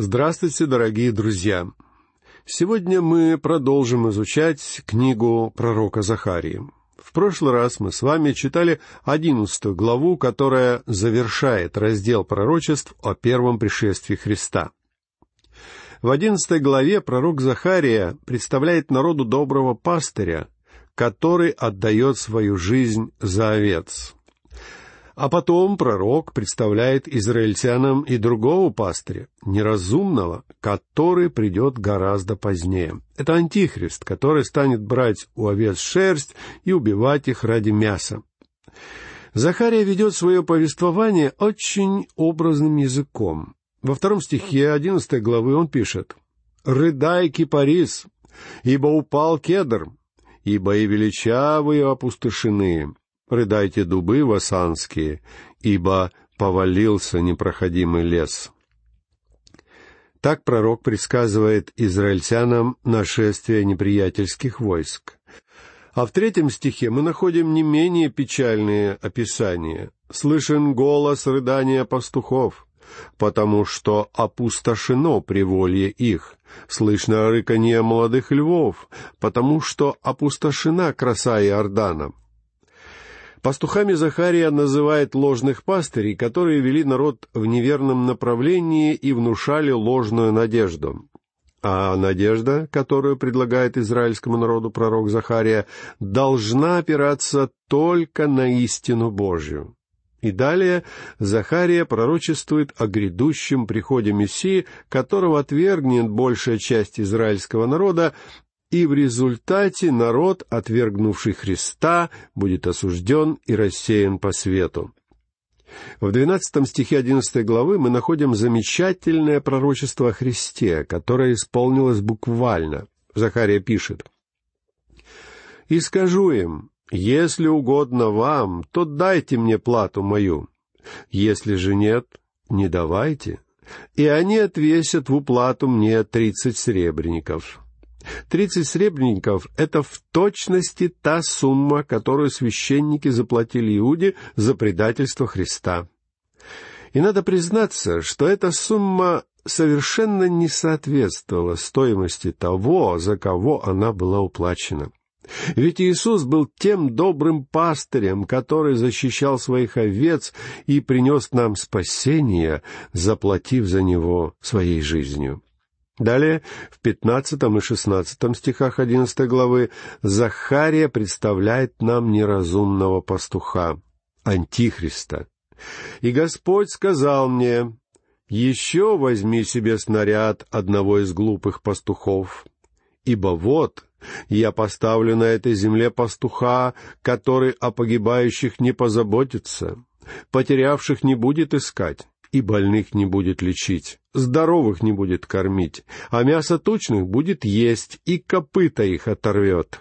Здравствуйте, дорогие друзья! Сегодня мы продолжим изучать книгу пророка Захарии. В прошлый раз мы с вами читали одиннадцатую главу, которая завершает раздел пророчеств о первом пришествии Христа. В одиннадцатой главе пророк Захария представляет народу доброго пастыря, который отдает свою жизнь за овец. А потом пророк представляет израильтянам и другого пастыря, неразумного, который придет гораздо позднее. Это антихрист, который станет брать у овец шерсть и убивать их ради мяса. Захария ведет свое повествование очень образным языком. Во втором стихе одиннадцатой главы он пишет «Рыдай, кипарис, ибо упал кедр, ибо и величавые опустошены, Рыдайте дубы васанские, ибо повалился непроходимый лес. Так пророк предсказывает израильтянам нашествие неприятельских войск. А в третьем стихе мы находим не менее печальные описания. «Слышен голос рыдания пастухов, потому что опустошено приволье их. Слышно рыканье молодых львов, потому что опустошена краса Иордана». Пастухами Захария называет ложных пастырей, которые вели народ в неверном направлении и внушали ложную надежду. А надежда, которую предлагает израильскому народу пророк Захария, должна опираться только на истину Божью. И далее Захария пророчествует о грядущем приходе Мессии, которого отвергнет большая часть израильского народа и в результате народ, отвергнувший Христа, будет осужден и рассеян по свету. В двенадцатом стихе одиннадцатой главы мы находим замечательное пророчество о Христе, которое исполнилось буквально. Захария пишет, «И скажу им, если угодно вам, то дайте мне плату мою. Если же нет, не давайте. И они отвесят в уплату мне тридцать сребреников». Тридцать сребреников — это в точности та сумма, которую священники заплатили Иуде за предательство Христа. И надо признаться, что эта сумма совершенно не соответствовала стоимости того, за кого она была уплачена. Ведь Иисус был тем добрым пастырем, который защищал своих овец и принес нам спасение, заплатив за него своей жизнью. Далее, в пятнадцатом и шестнадцатом стихах одиннадцатой главы, Захария представляет нам неразумного пастуха, антихриста. «И Господь сказал мне, еще возьми себе снаряд одного из глупых пастухов, ибо вот я поставлю на этой земле пастуха, который о погибающих не позаботится, потерявших не будет искать, и больных не будет лечить, здоровых не будет кормить, а мясо тучных будет есть, и копыта их оторвет.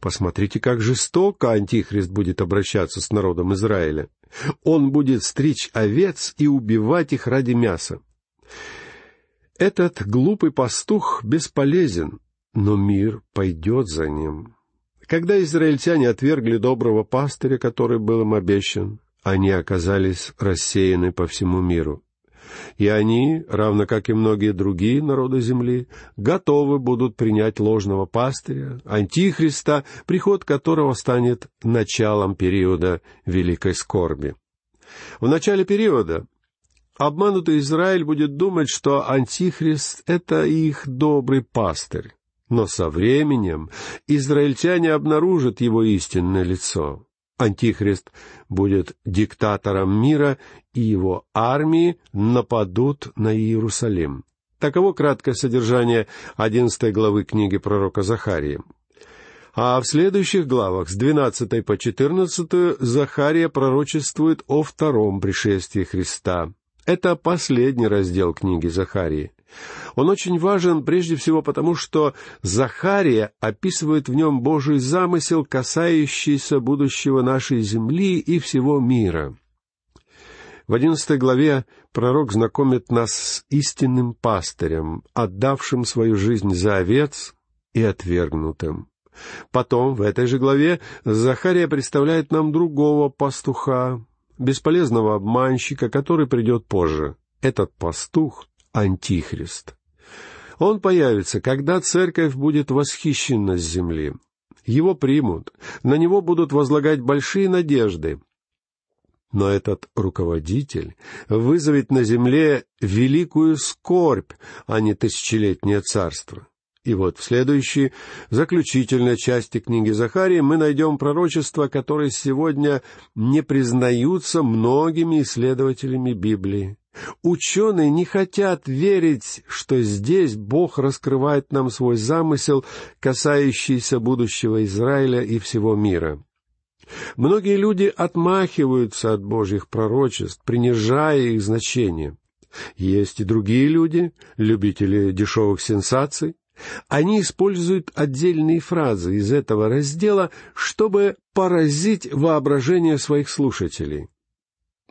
Посмотрите, как жестоко Антихрист будет обращаться с народом Израиля. Он будет стричь овец и убивать их ради мяса. Этот глупый пастух бесполезен, но мир пойдет за ним. Когда израильтяне отвергли доброго пастыря, который был им обещан, они оказались рассеяны по всему миру. И они, равно как и многие другие народы земли, готовы будут принять ложного пастыря, антихриста, приход которого станет началом периода великой скорби. В начале периода обманутый Израиль будет думать, что антихрист — это их добрый пастырь. Но со временем израильтяне обнаружат его истинное лицо. Антихрист будет диктатором мира, и его армии нападут на Иерусалим. Таково краткое содержание одиннадцатой главы книги пророка Захарии. А в следующих главах, с двенадцатой по четырнадцатую, Захария пророчествует о втором пришествии Христа. Это последний раздел книги Захарии. Он очень важен прежде всего потому, что Захария описывает в нем Божий замысел, касающийся будущего нашей земли и всего мира. В одиннадцатой главе пророк знакомит нас с истинным пастырем, отдавшим свою жизнь за овец и отвергнутым. Потом, в этой же главе, Захария представляет нам другого пастуха, бесполезного обманщика, который придет позже. Этот пастух Антихрист. Он появится, когда церковь будет восхищена с земли. Его примут, на него будут возлагать большие надежды. Но этот руководитель вызовет на земле великую скорбь, а не тысячелетнее царство. И вот в следующей, заключительной части книги Захарии мы найдем пророчества, которые сегодня не признаются многими исследователями Библии. Ученые не хотят верить, что здесь Бог раскрывает нам свой замысел, касающийся будущего Израиля и всего мира. Многие люди отмахиваются от Божьих пророчеств, принижая их значение. Есть и другие люди, любители дешевых сенсаций, они используют отдельные фразы из этого раздела, чтобы поразить воображение своих слушателей.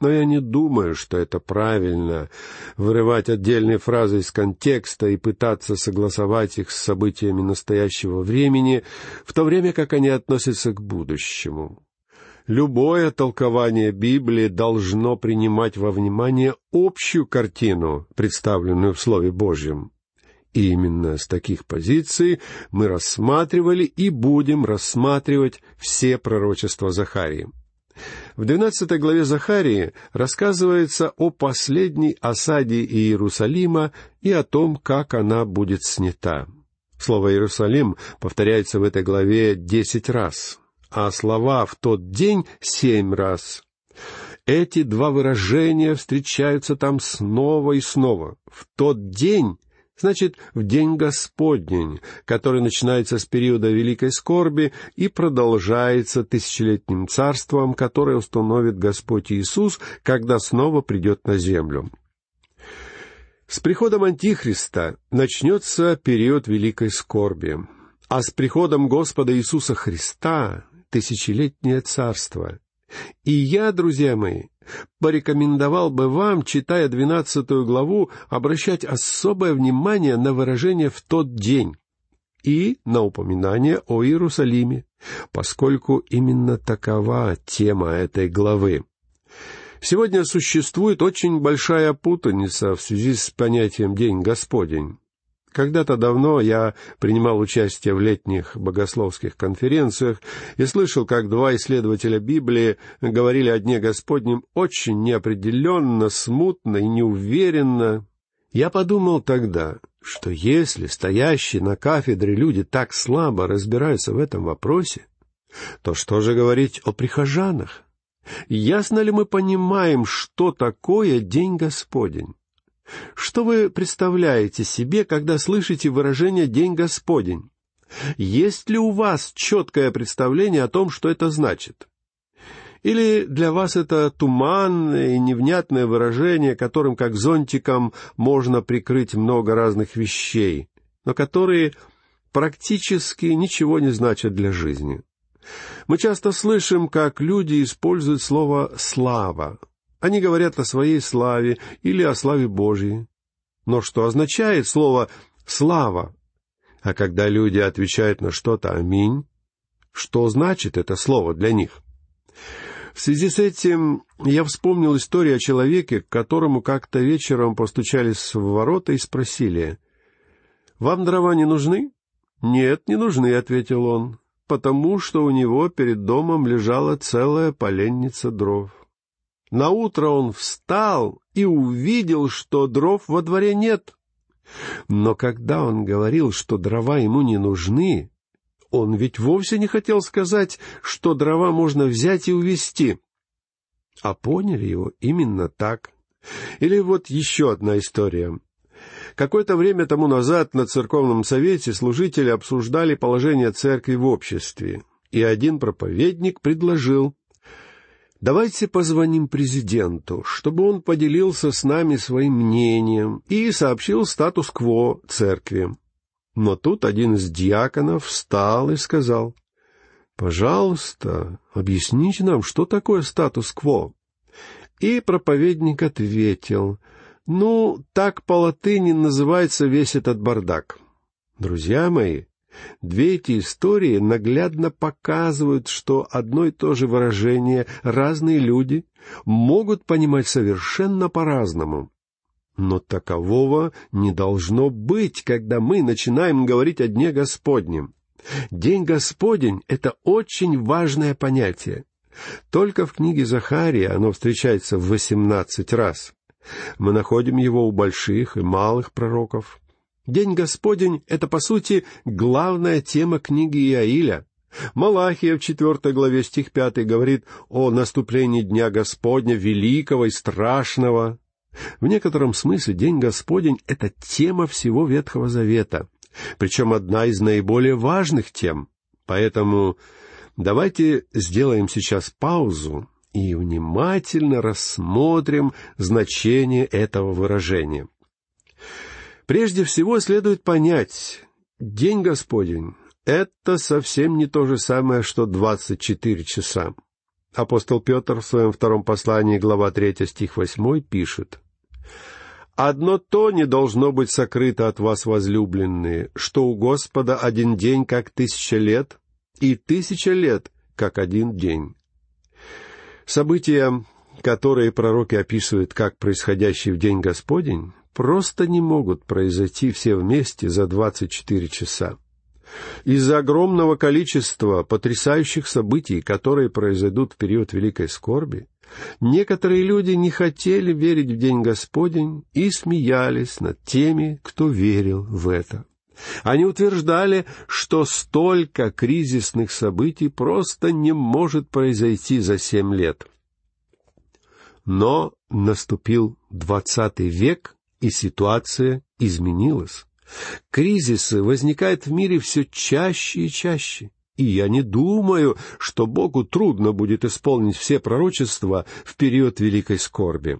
Но я не думаю, что это правильно — вырывать отдельные фразы из контекста и пытаться согласовать их с событиями настоящего времени, в то время как они относятся к будущему. Любое толкование Библии должно принимать во внимание общую картину, представленную в Слове Божьем. Именно с таких позиций мы рассматривали и будем рассматривать все пророчества Захарии. В двенадцатой главе Захарии рассказывается о последней осаде Иерусалима и о том, как она будет снята. Слово «Иерусалим» повторяется в этой главе десять раз, а слова «в тот день» семь раз. Эти два выражения встречаются там снова и снова. «В тот день» Значит, в день Господень, который начинается с периода Великой Скорби и продолжается тысячелетним царством, которое установит Господь Иисус, когда снова придет на землю. С приходом Антихриста начнется период Великой Скорби, а с приходом Господа Иисуса Христа — тысячелетнее царство. И я, друзья мои, порекомендовал бы вам, читая двенадцатую главу, обращать особое внимание на выражение «в тот день» и на упоминание о Иерусалиме, поскольку именно такова тема этой главы. Сегодня существует очень большая путаница в связи с понятием «День Господень». Когда-то давно я принимал участие в летних богословских конференциях и слышал, как два исследователя Библии говорили о Дне Господнем очень неопределенно, смутно и неуверенно. Я подумал тогда, что если стоящие на кафедре люди так слабо разбираются в этом вопросе, то что же говорить о прихожанах? Ясно ли мы понимаем, что такое День Господень? Что вы представляете себе, когда слышите выражение «День Господень»? Есть ли у вас четкое представление о том, что это значит? Или для вас это туманное и невнятное выражение, которым как зонтиком можно прикрыть много разных вещей, но которые практически ничего не значат для жизни? Мы часто слышим, как люди используют слово «слава», они говорят о своей славе или о славе Божьей. Но что означает слово «слава»? А когда люди отвечают на что-то «Аминь», что значит это слово для них? В связи с этим я вспомнил историю о человеке, к которому как-то вечером постучались в ворота и спросили, «Вам дрова не нужны?» «Нет, не нужны», — ответил он, «потому что у него перед домом лежала целая поленница дров». На утро он встал и увидел, что дров во дворе нет. Но когда он говорил, что дрова ему не нужны, он ведь вовсе не хотел сказать, что дрова можно взять и увезти. А поняли его именно так. Или вот еще одна история. Какое-то время тому назад на церковном совете служители обсуждали положение церкви в обществе, и один проповедник предложил Давайте позвоним президенту, чтобы он поделился с нами своим мнением и сообщил статус-кво церкви. Но тут один из диаконов встал и сказал, «Пожалуйста, объясните нам, что такое статус-кво». И проповедник ответил, «Ну, так по латыни называется весь этот бардак». Друзья мои, Две эти истории наглядно показывают, что одно и то же выражение разные люди могут понимать совершенно по-разному. Но такового не должно быть, когда мы начинаем говорить о Дне Господнем. День Господень — это очень важное понятие. Только в книге Захария оно встречается в восемнадцать раз. Мы находим его у больших и малых пророков. День Господень — это, по сути, главная тема книги Иаиля. Малахия в четвертой главе стих пятый говорит о наступлении Дня Господня, великого и страшного. В некотором смысле День Господень — это тема всего Ветхого Завета, причем одна из наиболее важных тем. Поэтому давайте сделаем сейчас паузу и внимательно рассмотрим значение этого выражения. Прежде всего следует понять, День Господень — это совсем не то же самое, что двадцать четыре часа. Апостол Петр в своем втором послании, глава 3, стих 8, пишет, «Одно то не должно быть сокрыто от вас, возлюбленные, что у Господа один день, как тысяча лет, и тысяча лет, как один день». События, которые пророки описывают как происходящие в день Господень, просто не могут произойти все вместе за двадцать четыре часа. Из-за огромного количества потрясающих событий, которые произойдут в период Великой Скорби, некоторые люди не хотели верить в День Господень и смеялись над теми, кто верил в это. Они утверждали, что столько кризисных событий просто не может произойти за семь лет. Но наступил двадцатый век, и ситуация изменилась. Кризисы возникают в мире все чаще и чаще. И я не думаю, что Богу трудно будет исполнить все пророчества в период великой скорби.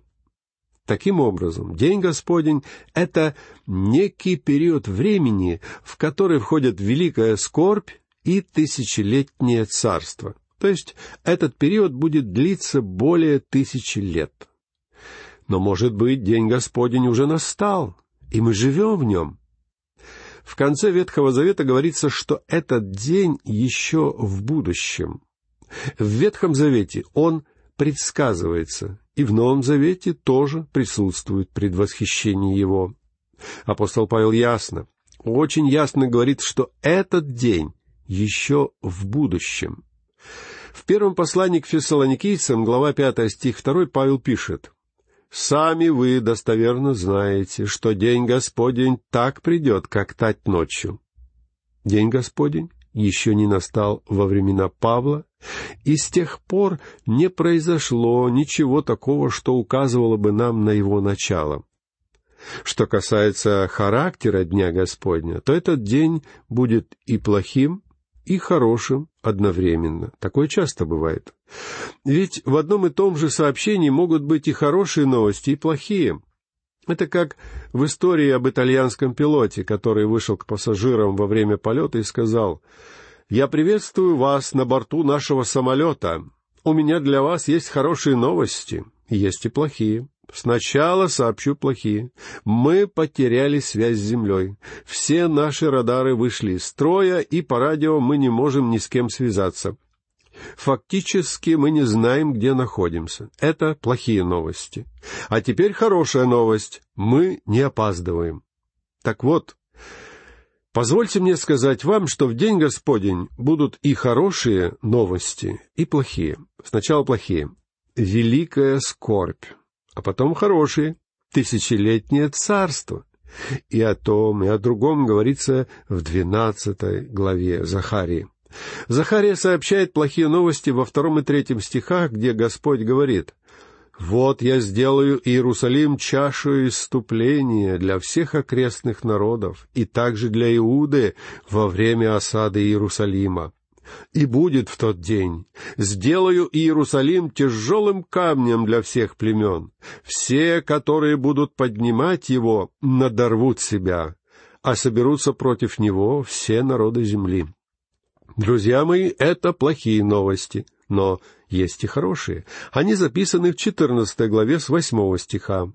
Таким образом, День Господень — это некий период времени, в который входят великая скорбь и тысячелетнее царство. То есть этот период будет длиться более тысячи лет. Но, может быть, День Господень уже настал, и мы живем в нем. В конце Ветхого Завета говорится, что этот день еще в будущем. В Ветхом Завете он предсказывается, и в Новом Завете тоже присутствует предвосхищение его. Апостол Павел ясно, очень ясно говорит, что этот день еще в будущем. В первом послании к фессалоникийцам, глава 5, стих 2, Павел пишет, Сами вы достоверно знаете, что день Господень так придет, как тать ночью. День Господень еще не настал во времена Павла, и с тех пор не произошло ничего такого, что указывало бы нам на его начало. Что касается характера Дня Господня, то этот день будет и плохим, и хорошим одновременно. Такое часто бывает. Ведь в одном и том же сообщении могут быть и хорошие новости, и плохие. Это как в истории об итальянском пилоте, который вышел к пассажирам во время полета и сказал, «Я приветствую вас на борту нашего самолета. У меня для вас есть хорошие новости, есть и плохие. Сначала сообщу плохие. Мы потеряли связь с Землей. Все наши радары вышли из строя, и по радио мы не можем ни с кем связаться. Фактически мы не знаем, где находимся. Это плохие новости. А теперь хорошая новость. Мы не опаздываем. Так вот, позвольте мне сказать вам, что в День Господень будут и хорошие новости, и плохие. Сначала плохие. Великая скорбь а потом хорошие, тысячелетнее царство. И о том, и о другом говорится в двенадцатой главе Захарии. Захария сообщает плохие новости во втором и третьем стихах, где Господь говорит, «Вот я сделаю Иерусалим чашу иступления для всех окрестных народов, и также для Иуды во время осады Иерусалима. И будет в тот день. Сделаю Иерусалим тяжелым камнем для всех племен. Все, которые будут поднимать его, надорвут себя, а соберутся против него все народы земли. Друзья мои, это плохие новости, но есть и хорошие. Они записаны в четырнадцатой главе с восьмого стиха.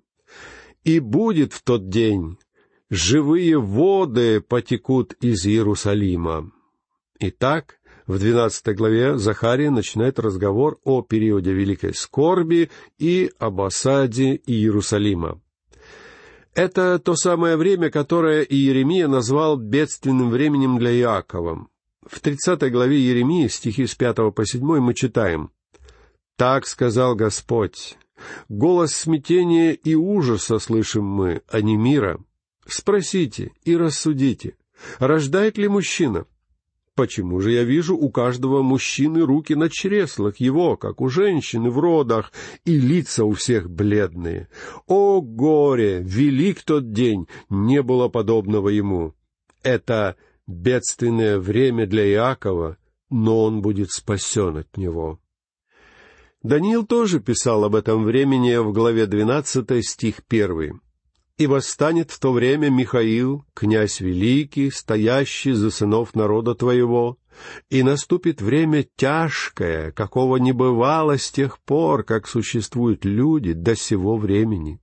«И будет в тот день, живые воды потекут из Иерусалима». Итак, в двенадцатой главе Захария начинает разговор о периоде Великой Скорби и об осаде Иерусалима. Это то самое время, которое Иеремия назвал бедственным временем для Иакова. В 30 главе Еремии, стихи с 5 по 7, мы читаем «Так сказал Господь, голос смятения и ужаса слышим мы, а не мира. Спросите и рассудите, рождает ли мужчина? Почему же я вижу у каждого мужчины руки на чреслах его, как у женщины в родах, и лица у всех бледные? О горе! Велик тот день! Не было подобного ему. Это бедственное время для Иакова, но он будет спасен от него. Даниил тоже писал об этом времени в главе 12, стих 1. И восстанет в то время Михаил, князь великий, стоящий за сынов народа твоего, и наступит время тяжкое, какого не бывало с тех пор, как существуют люди до сего времени.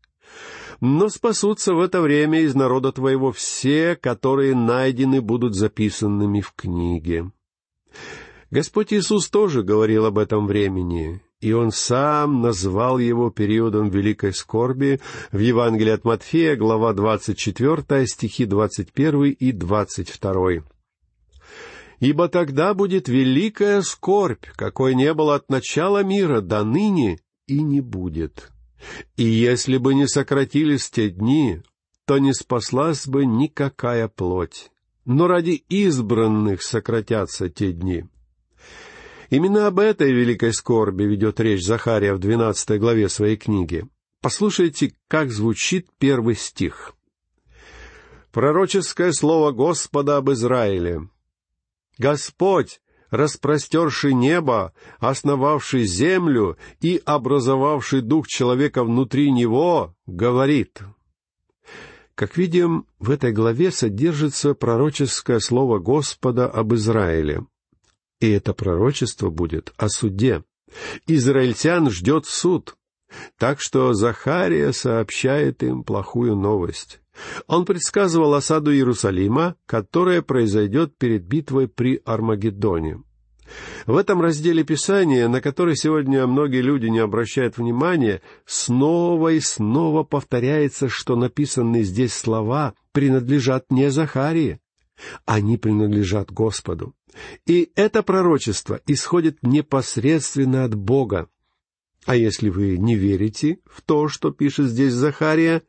Но спасутся в это время из народа твоего все, которые найдены будут записанными в книге. Господь Иисус тоже говорил об этом времени, и он сам назвал его периодом великой скорби в Евангелии от Матфея, глава 24, стихи 21 и 22. «Ибо тогда будет великая скорбь, какой не было от начала мира до ныне и не будет. И если бы не сократились те дни, то не спаслась бы никакая плоть. Но ради избранных сократятся те дни». Именно об этой великой скорби ведет речь Захария в двенадцатой главе своей книги. Послушайте, как звучит первый стих. Пророческое слово Господа об Израиле. «Господь, распростерший небо, основавший землю и образовавший дух человека внутри него, говорит». Как видим, в этой главе содержится пророческое слово Господа об Израиле. И это пророчество будет о суде. Израильтян ждет суд. Так что Захария сообщает им плохую новость. Он предсказывал осаду Иерусалима, которая произойдет перед битвой при Армагеддоне. В этом разделе Писания, на который сегодня многие люди не обращают внимания, снова и снова повторяется, что написанные здесь слова принадлежат не Захарии, они принадлежат Господу. И это пророчество исходит непосредственно от Бога. А если вы не верите в то, что пишет здесь Захария,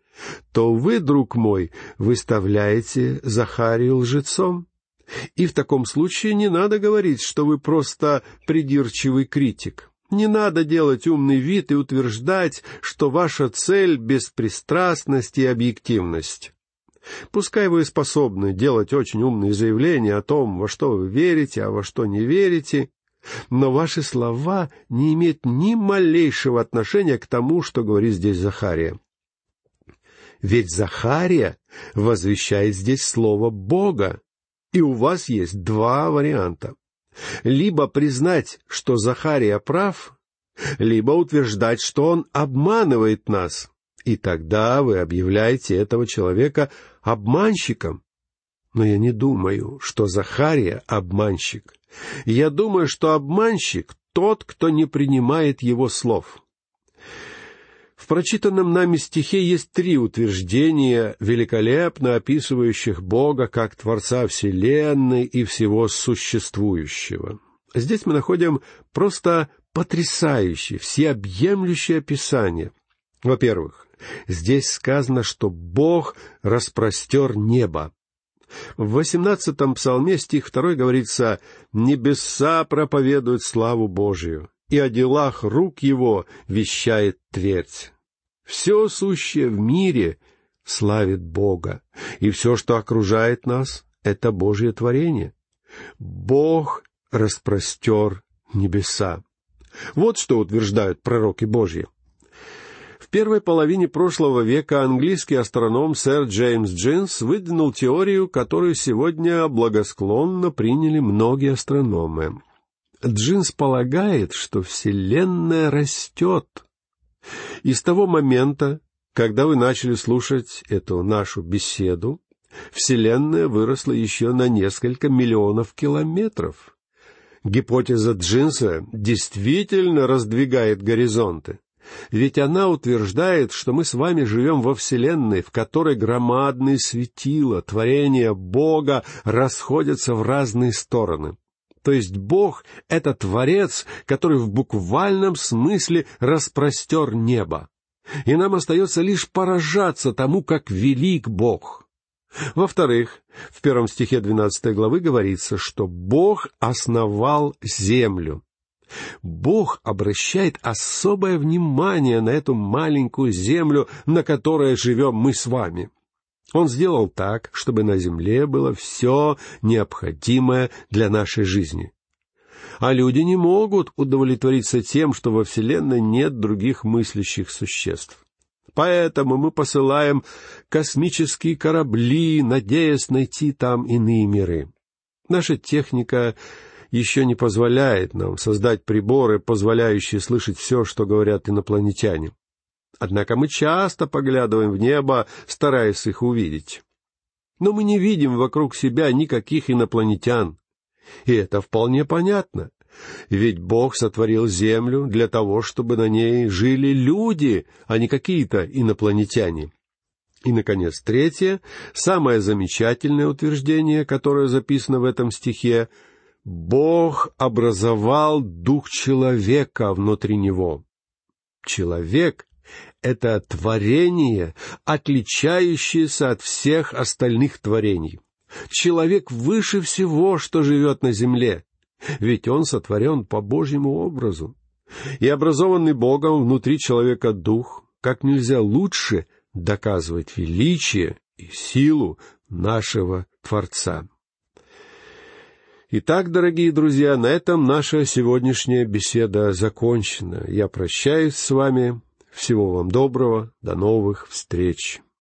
то вы, друг мой, выставляете Захарию лжецом. И в таком случае не надо говорить, что вы просто придирчивый критик. Не надо делать умный вид и утверждать, что ваша цель — беспристрастность и объективность. Пускай вы способны делать очень умные заявления о том, во что вы верите, а во что не верите, но ваши слова не имеют ни малейшего отношения к тому, что говорит здесь Захария. Ведь Захария возвещает здесь слово Бога, и у вас есть два варианта. Либо признать, что Захария прав, либо утверждать, что он обманывает нас, и тогда вы объявляете этого человека обманщиком. Но я не думаю, что Захария — обманщик. Я думаю, что обманщик — тот, кто не принимает его слов. В прочитанном нами стихе есть три утверждения, великолепно описывающих Бога как Творца Вселенной и всего существующего. Здесь мы находим просто потрясающее, всеобъемлющее описание. Во-первых, Здесь сказано, что Бог распростер небо. В восемнадцатом псалме стих второй говорится «Небеса проповедуют славу Божию, и о делах рук его вещает твердь». Все сущее в мире славит Бога, и все, что окружает нас, — это Божье творение. Бог распростер небеса. Вот что утверждают пророки Божьи. Первой половине прошлого века английский астроном сэр Джеймс Джинс выдвинул теорию, которую сегодня благосклонно приняли многие астрономы. Джинс полагает, что Вселенная растет. И с того момента, когда вы начали слушать эту нашу беседу, Вселенная выросла еще на несколько миллионов километров. Гипотеза Джинса действительно раздвигает горизонты. Ведь она утверждает, что мы с вами живем во Вселенной, в которой громадные светила, творения Бога расходятся в разные стороны. То есть Бог — это Творец, который в буквальном смысле распростер небо. И нам остается лишь поражаться тому, как велик Бог. Во-вторых, в первом стихе 12 главы говорится, что Бог основал землю. Бог обращает особое внимание на эту маленькую землю, на которой живем мы с вами. Он сделал так, чтобы на земле было все необходимое для нашей жизни. А люди не могут удовлетвориться тем, что во Вселенной нет других мыслящих существ. Поэтому мы посылаем космические корабли, надеясь найти там иные миры. Наша техника еще не позволяет нам создать приборы, позволяющие слышать все, что говорят инопланетяне. Однако мы часто поглядываем в небо, стараясь их увидеть. Но мы не видим вокруг себя никаких инопланетян. И это вполне понятно. Ведь Бог сотворил землю для того, чтобы на ней жили люди, а не какие-то инопланетяне. И, наконец, третье, самое замечательное утверждение, которое записано в этом стихе, Бог образовал дух человека внутри него. Человек — это творение, отличающееся от всех остальных творений. Человек выше всего, что живет на земле, ведь он сотворен по Божьему образу. И образованный Богом внутри человека дух как нельзя лучше доказывает величие и силу нашего Творца. Итак, дорогие друзья, на этом наша сегодняшняя беседа закончена. Я прощаюсь с вами. Всего вам доброго. До новых встреч.